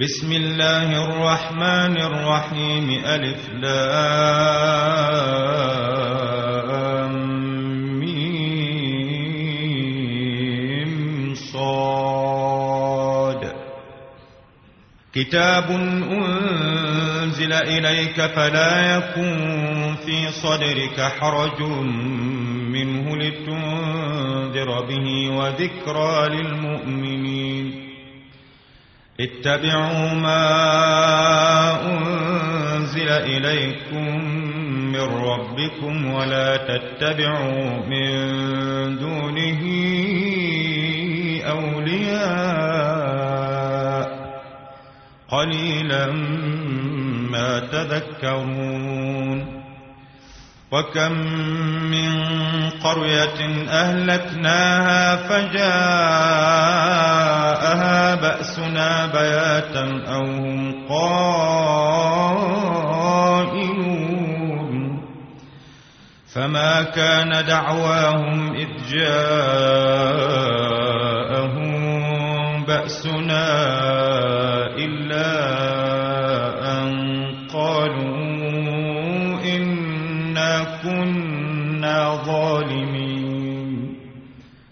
بسم الله الرحمن الرحيم. ألف لام صاد. كتاب أنزل إليك فلا يكن في صدرك حرج منه لتنذر به وذكرى للمؤمنين. اتبعوا ما أنزل إليكم من ربكم ولا تتبعوا من دونه أولياء قليلا ما تذكرون وكم من قرية أهلكناها فجاءها بأسنا بياتا أو هم قائلون فما كان دعواهم إذ جاءهم بأسنا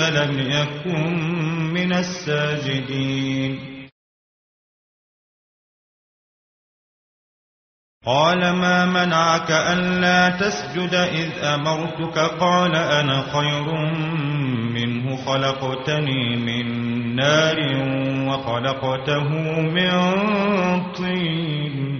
إبليس لم يكن من الساجدين. قال ما منعك ألا تسجد إذ أمرتك؟ قال أنا خير منه خلقتني من نار وخلقته من طين.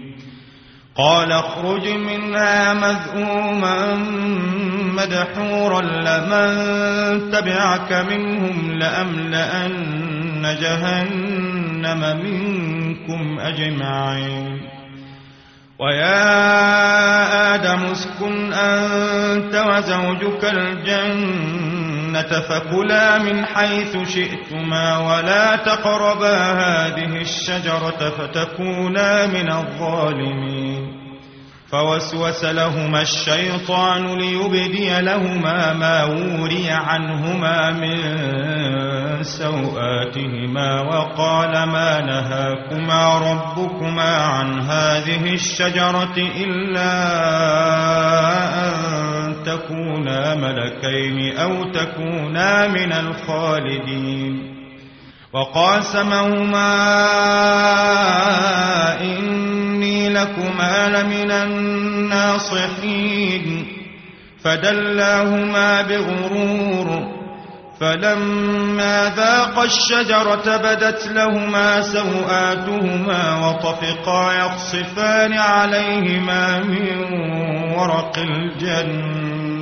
قال اخرج منها مذءوما مدحورا لمن تبعك منهم لأملأن جهنم منكم أجمعين. ويا آدم اسكن أنت وزوجك الجنة فكلا من حيث شئتما ولا تقربا هذه الشجرة فتكونا من الظالمين. فوسوس لهما الشيطان ليبدي لهما ما وري عنهما من سوآتهما وقال ما نهاكما ربكما عن هذه الشجرة إلا أن تكونا ملكين أو تكونا من الخالدين. وقاسمهما إني لكما لمن الناصحين. فدلاهما بغرور. فلما ذاق الشجرة بدت لهما سوآتهما وطفقا يخصفان عليهما من ورق الجنة.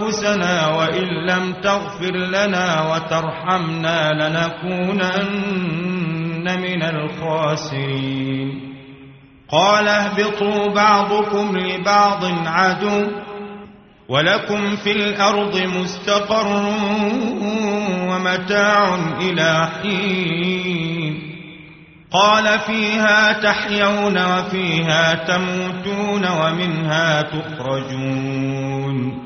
أنفسنا وإن لم تغفر لنا وترحمنا لنكونن من الخاسرين. قال اهبطوا بعضكم لبعض عدو ولكم في الأرض مستقر ومتاع إلى حين. قال فيها تحيون وفيها تموتون ومنها تخرجون.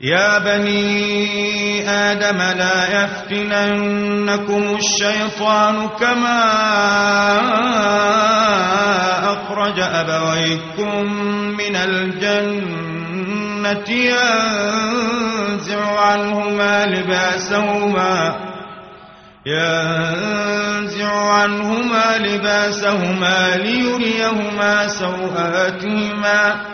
يا بني آدم لا يفتننكم الشيطان كما أخرج أبويكم من الجنة ينزع عنهما لباسهما ينزع عنهما لباسهما ليريهما سوآتهما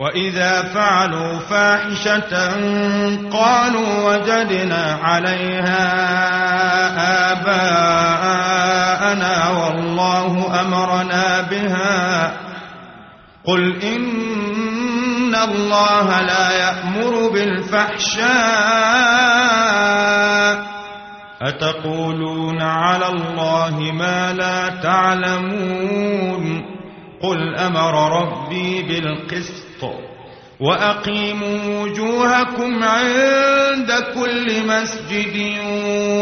وإذا فعلوا فاحشة قالوا وجدنا عليها آباءنا والله أمرنا بها. قل إن الله لا يأمر بالفحشاء. أتقولون على الله ما لا تعلمون. قل أمر ربي بالقسط. وأقيموا وجوهكم عند كل مسجد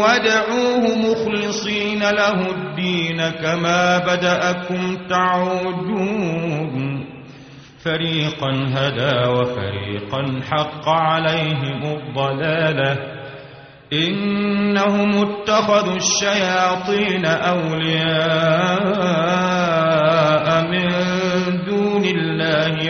وادعوه مخلصين له الدين كما بدأكم تعودون. فريقا هدى وفريقا حق عليهم الضلالة. إنهم اتخذوا الشياطين أولياء من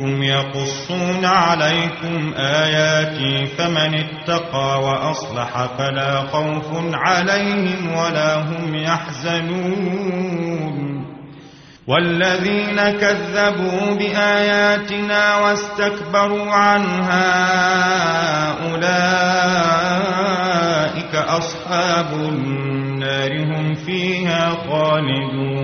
منكم يقصون عليكم آياتي فمن اتقى وأصلح فلا خوف عليهم ولا هم يحزنون والذين كذبوا بآياتنا واستكبروا عنها أولئك أصحاب النار هم فيها خالدون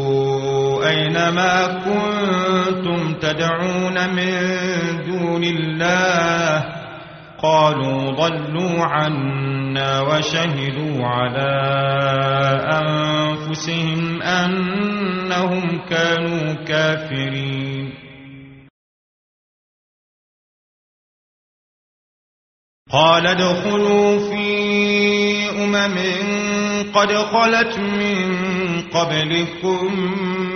أين ما كنتم تدعون من دون الله قالوا ضلوا عنا وشهدوا على أنفسهم أنهم كانوا كافرين. قال ادخلوا في أمم قد خلت من قبلكم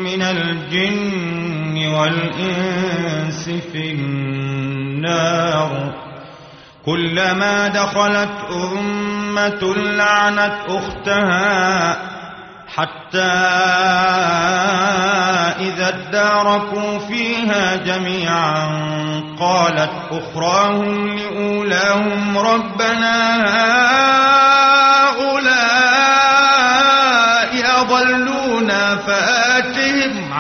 من الجن والإنس في النار. كلما دخلت أمة لعنت أختها حتى إذا اداركوا فيها جميعا قالت أخراهم لأولاهم ربنا هؤلاء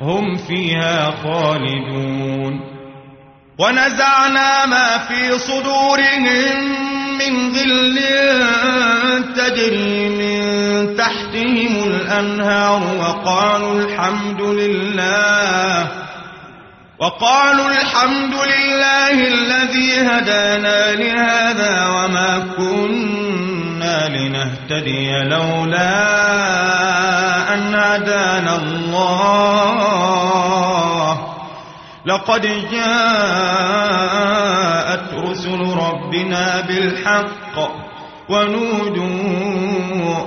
هم فيها خالدون. ونزعنا ما في صدورهم من غل تجري من تحتهم الأنهار وقالوا الحمد لله وقالوا الحمد لله الذي هدانا لهذا وما كنا لنهتدي لولا أن هدانا الله. لقد جاءت رسل ربنا بالحق ونودوا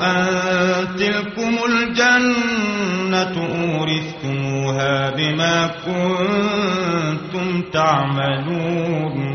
أن تلكم الجنة أورثتموها بما كنتم تعملون.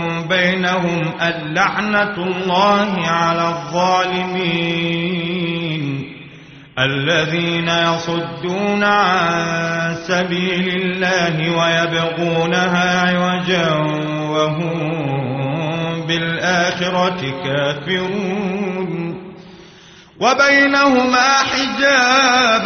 بينهم اللعنة الله على الظالمين الذين يصدون عن سبيل الله ويبغونها عوجا وهم بالآخرة كافرون. وبينهما حجاب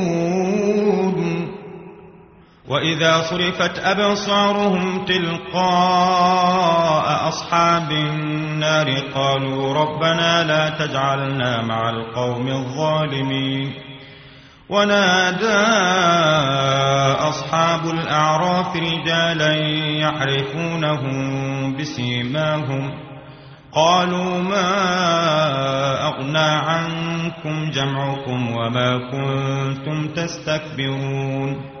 وإذا صرفت أبصارهم تلقاء أصحاب النار قالوا ربنا لا تجعلنا مع القوم الظالمين. ونادى أصحاب الأعراف رجالا يعرفونهم بسيماهم. قالوا ما أغنى عنكم جمعكم وما كنتم تستكبرون.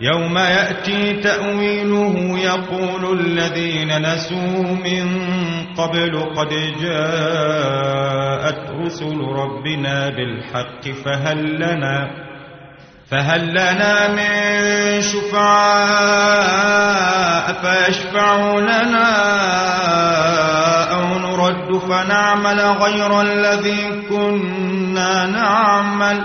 يوم يأتي تأويله يقول الذين نسوا من قبل قد جاءت رسل ربنا بالحق فهل لنا فهل لنا من شفعاء فيشفعوا لنا أو نرد فنعمل غير الذي كنا نعمل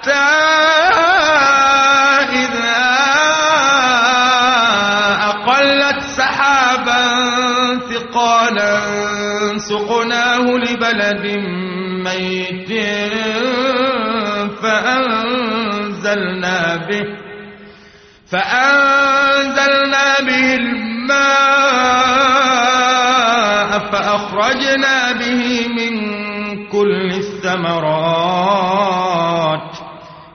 حتى إذا أقلت سحابا ثقالا سقناه لبلد ميت فأنزلنا به فأنزلنا به الماء وأخرجنا به من كل الثمرات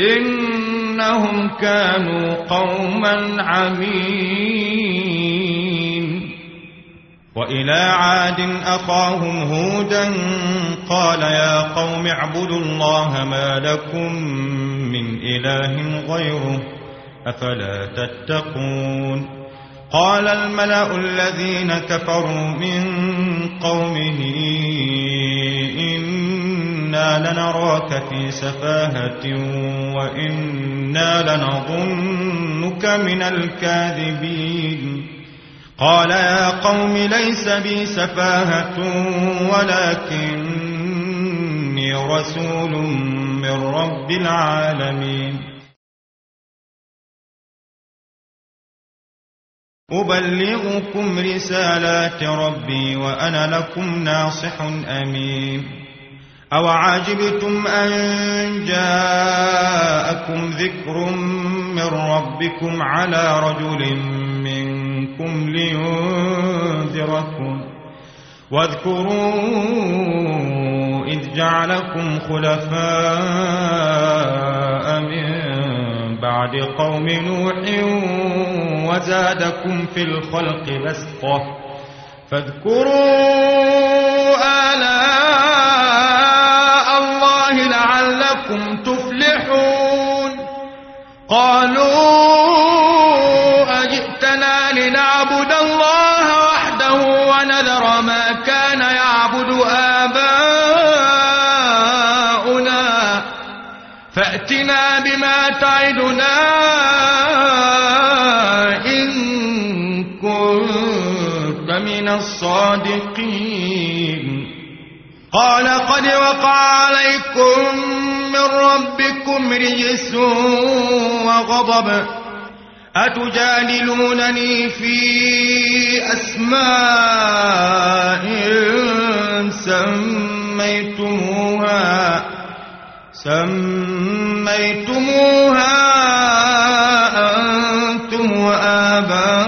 إنهم كانوا قوما عمين. وإلى عاد أخاهم هودا قال يا قوم اعبدوا الله ما لكم من إله غيره أفلا تتقون. قال الملأ الذين كفروا من قومه إنا لنراك في سفاهة وإنا لنظنك من الكاذبين قال يا قوم ليس بي سفاهة ولكني رسول من رب العالمين أبلغكم رسالات ربي وأنا لكم ناصح أمين أو عجبتم أن جاءكم ذكر من ربكم على رجل منكم لينذركم واذكروا إذ جعلكم خلفاء من بعد قوم نوح وزادكم في الخلق بسطة فاذكروا آلاء قالوا أجئتنا لنعبد الله وحده ونذر ما كان يعبد آباؤنا. فأتنا بما تعدنا من الصادقين. قال قد وقع عليكم من ربكم رجس وغضب. أتجادلونني في أسماء سميتموها. سميتموها أنتم وآباؤكم.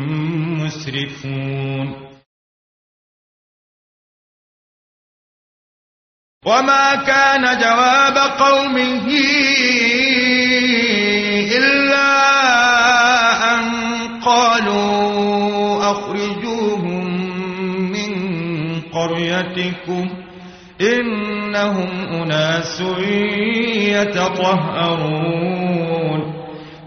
مسرفون وما كان جواب قومه إلا أن قالوا أخرجوهم من قريتكم إنهم أناس يتطهرون.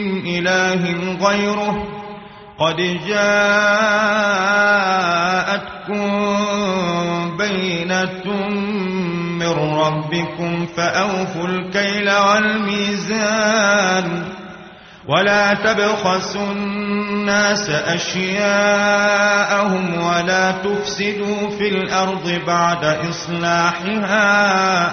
من إله غيره قد جاءتكم بينة من ربكم فأوفوا الكيل والميزان ولا تبخسوا الناس أشياءهم ولا تفسدوا في الأرض بعد إصلاحها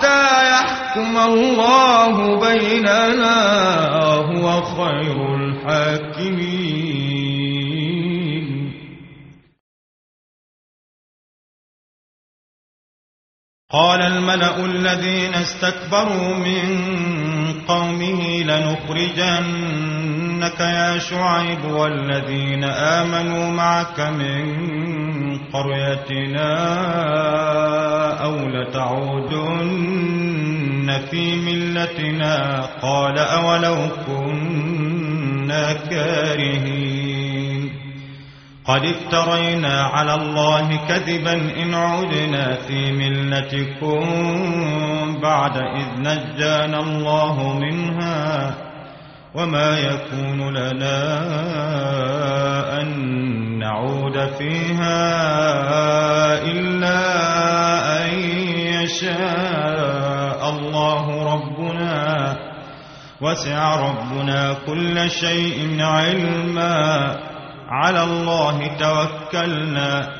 حتى يحكم الله بيننا هو خير الحاكمين. قال الملأ الذين استكبروا من قومه لنخرجنك يا شعيب والذين آمنوا معك من قريتنا أو لتعودن في ملتنا قال أولو كنا كارهين قد افترينا على الله كذبا إن عدنا في ملتكم بعد إذ نجانا الله منها وما يكون لنا أن نعود فيها إلا أن يشاء الله ربنا وسع ربنا كل شيء علما على الله توكلنا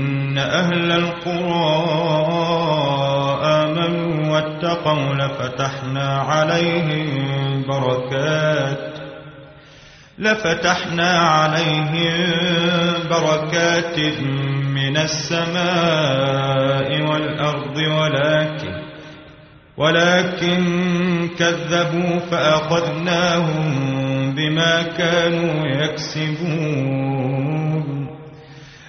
أهل القرى آمنوا واتقوا لفتحنا عليهم بركات لفتحنا عليهم بركات من السماء والأرض ولكن ولكن كذبوا فأخذناهم بما كانوا يكسبون.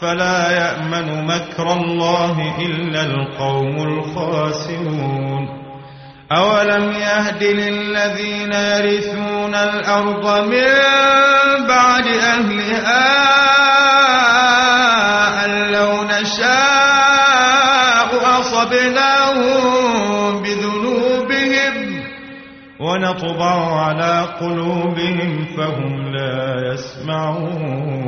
فلا يأمن مكر الله إلا القوم الخاسرون. أولم يهد للذين يرثون الأرض من بعد أهلها أن لو نشاء أصبناهم بذنوبهم ونطبع على قلوبهم فهم لا يسمعون.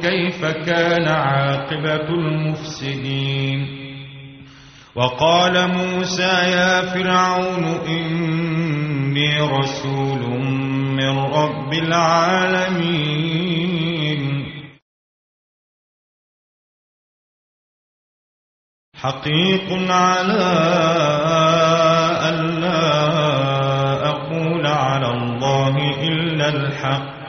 كيف كان عاقبة المفسدين. وقال موسى يا فرعون إني رسول من رب العالمين. حقيق على ألا أقول على الله إلا الحق.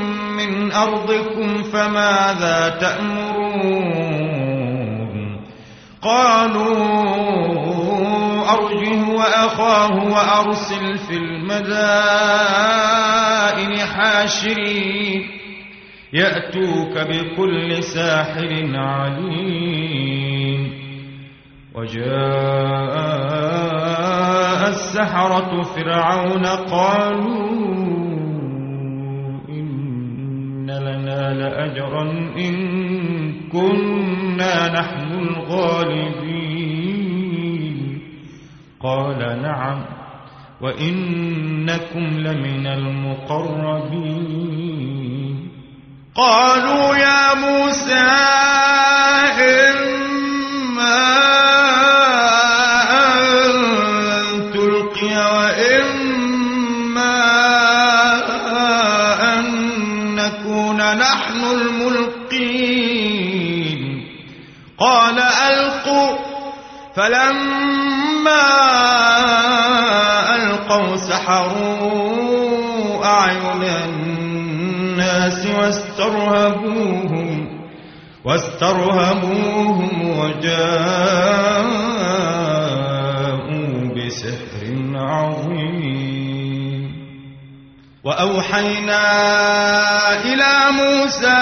من أرضكم فماذا تأمرون قالوا أرجه وأخاه وأرسل في المدائن حاشرين يأتوك بكل ساحر عليم وجاء السحرة فرعون قالوا لأجرا إن كنا نحن الغالبين. قال نعم وإنكم لمن المقربين. قالوا يا موسى إما فلما ألقوا سحروا أعين الناس واسترهبوهم واسترهبوهم وجاءوا بسحر عظيم. وأوحينا إلى موسى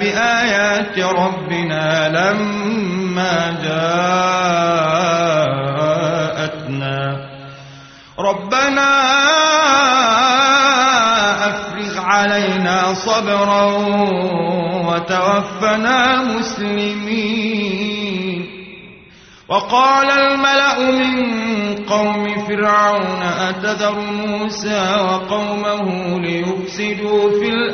بآيات ربنا لما جاءتنا. ربنا أفرغ علينا صبرا وتوفنا مسلمين. وقال الملأ من قوم فرعون أتذر موسى وقومه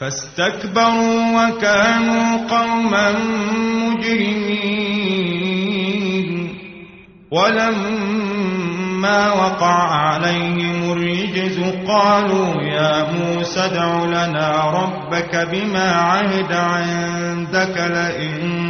فاستكبروا وكانوا قوما مجرمين. ولما وقع عليهم الرجز قالوا يا موسى ادع لنا ربك بما عهد عندك لئن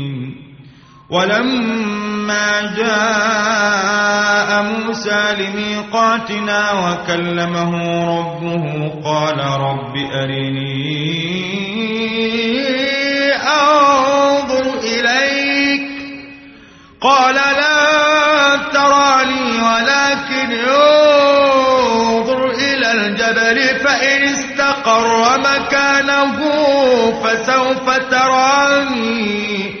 ولما جاء موسى لميقاتنا وكلمه ربه قال رب أرني أنظر إليك. قال لا تراني ولكن انظر إلى الجبل فإن استقر مكانه فسوف تراني.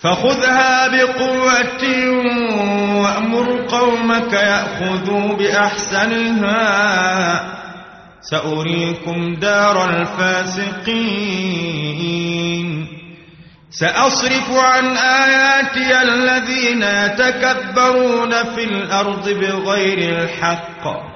فخذها بقوة وأمر قومك يأخذوا بأحسنها. سأريكم دار الفاسقين. سأصرف عن آياتي الذين يتكبرون في الأرض بغير الحق.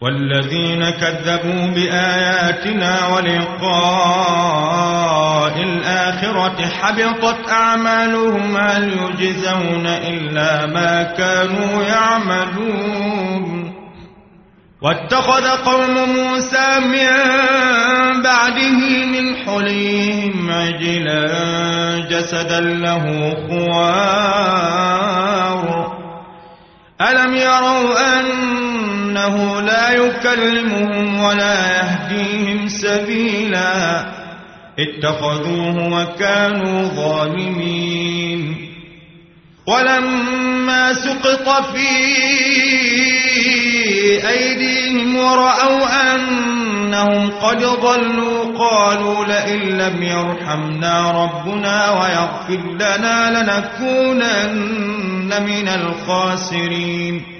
والذين كذبوا بآياتنا ولقاء الآخرة حبطت أعمالهم هل يجزون إلا ما كانوا يعملون؟ واتخذ قوم موسى من بعده من حليهم عجلا جسدا له خوار. ألم يروا أنه لا يكلمهم ولا يهديهم سبيلا. اتخذوه وكانوا ظالمين. ولما سقط في أيديهم ورأوا أن أنهم قد ضلوا قالوا لئن لم يرحمنا ربنا ويغفر لنا لنكونن من الخاسرين.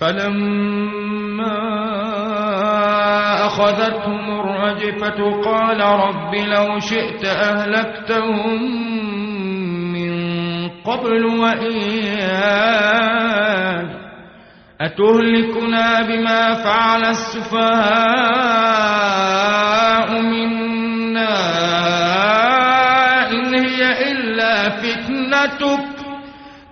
فلما أخذتهم الرجفة قال رب لو شئت أهلكتهم من قبل وإياك أتهلكنا بما فعل السفهاء منا إن هي إلا فتنتك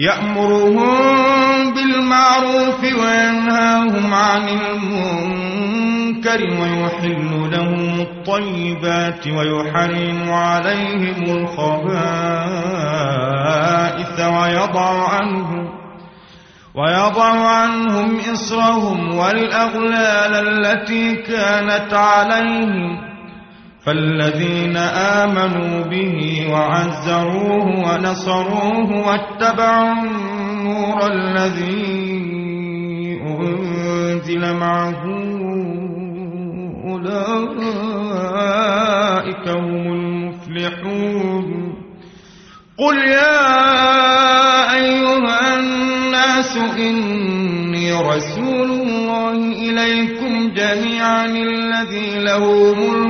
يأمرهم بالمعروف وينهاهم عن المنكر ويحل لهم الطيبات ويحرم عليهم الخبائث ويضع عنهم ويضع عنهم إصرهم والأغلال التي كانت عليهم فالذين آمنوا به وعزروه ونصروه واتبعوا النور الذي أنزل معه أولئك هم المفلحون. قل يا أيها الناس إني رسول الله إليكم جميعا الذي له ملك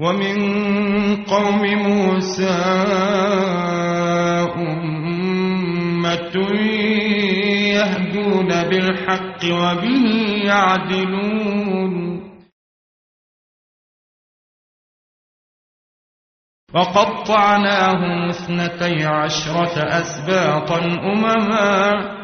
ومن قوم موسى أمة يهدون بالحق وبه يعدلون. وقطعناهم اثنتي عشرة أسباطا أمما.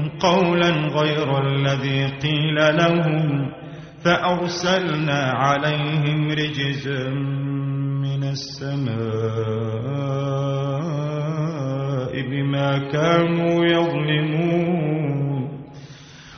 قولا غير الذي قيل لهم فأرسلنا عليهم رجزا من السماء بما كانوا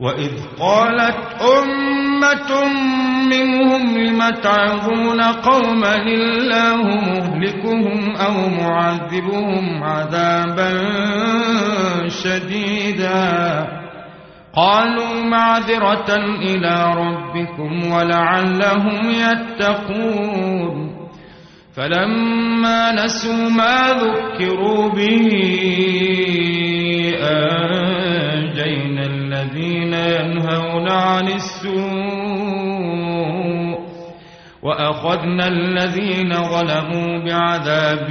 وإذ قالت أمة منهم لم تعظون قوما الله مهلكهم أو معذبهم عذابا شديدا قالوا معذرة إلى ربكم ولعلهم يتقون فلما نسوا ما ذكروا به أنجينا ينهون عن السوء وأخذنا الذين ظلموا بعذاب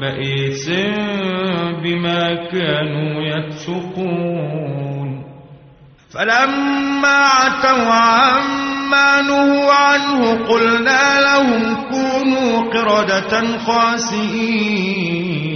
بئيس بما كانوا يفسقون. فلما عتوا عما نهوا عنه قلنا لهم كونوا قردة خاسئين.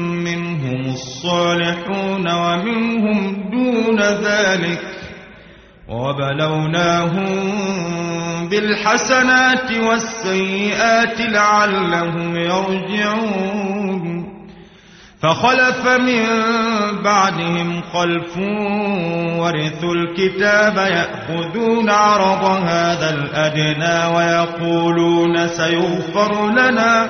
الصالحون ومنهم دون ذلك وبلوناهم بالحسنات والسيئات لعلهم يرجعون. فخلف من بعدهم خلف ورثوا الكتاب يأخذون عرض هذا الأدنى ويقولون سيغفر لنا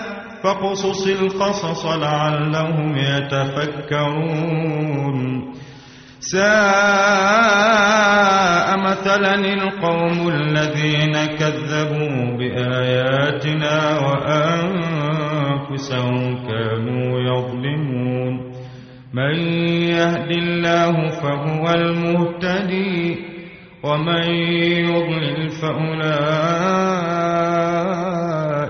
فقصص القصص لعلهم يتفكرون. ساء مثلا القوم الذين كذبوا بآياتنا وأنفسهم كانوا يظلمون. من يهد الله فهو المهتدي ومن يضلل فأولئك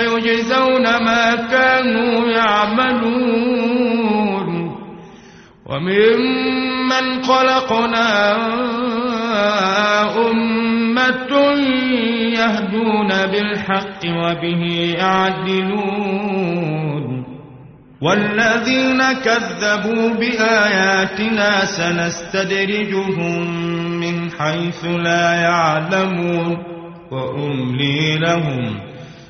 سيجزون ما كانوا يعملون. وممن خلقنا أمة يهدون بالحق وبه يعدلون. والذين كذبوا بآياتنا سنستدرجهم من حيث لا يعلمون. وأملي لهم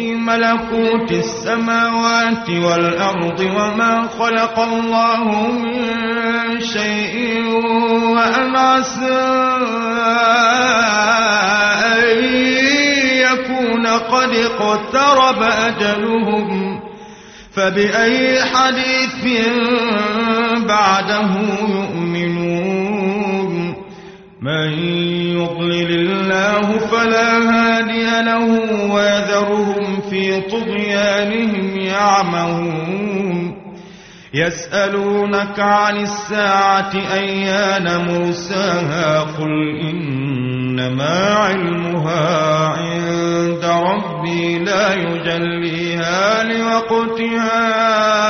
ملكوت السماوات والأرض وما خلق الله من شيء وأن عسى أن يكون قد اقترب أجلهم. فبأي حديث بعده يؤمنون؟ من يضلل الله فلا هادي له ويذرهم في طغيانهم يعمهون. يسألونك عن الساعة أيان مرساها قل إنما علمها عند ربي لا يجليها لوقتها.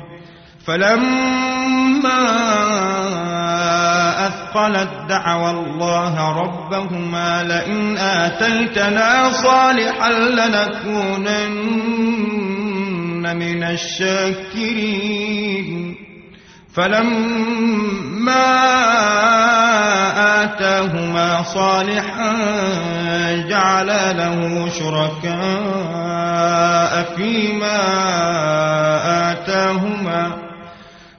فلما أثقلت دعوى الله ربهما لئن آتيتنا صالحا لنكونن من الشاكرين. فلما آتاهما صالحا جعل له شركاء فيما آتاهما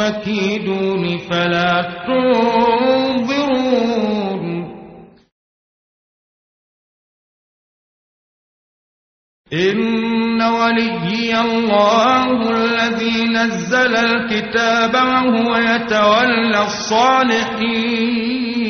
مكيدون فلا تنظرون. إن وليي الله الذي نزل الكتاب وهو يتولى الصالحين.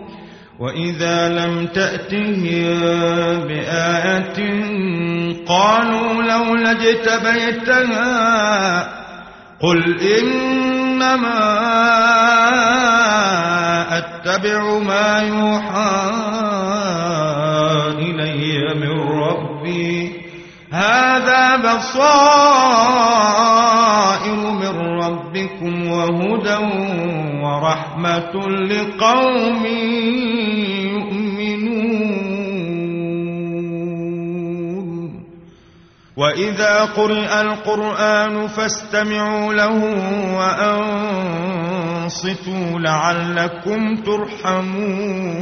وإذا لم تأتهم بآية قالوا لولا اجتبيتها قل إنما أتبع ما يوحى إلي من ربي هذا بصائر من ربكم وهدى ورحمة لقوم يؤمنون. وإذا قرئ القرآن فاستمعوا له وأنصتوا لعلكم ترحمون.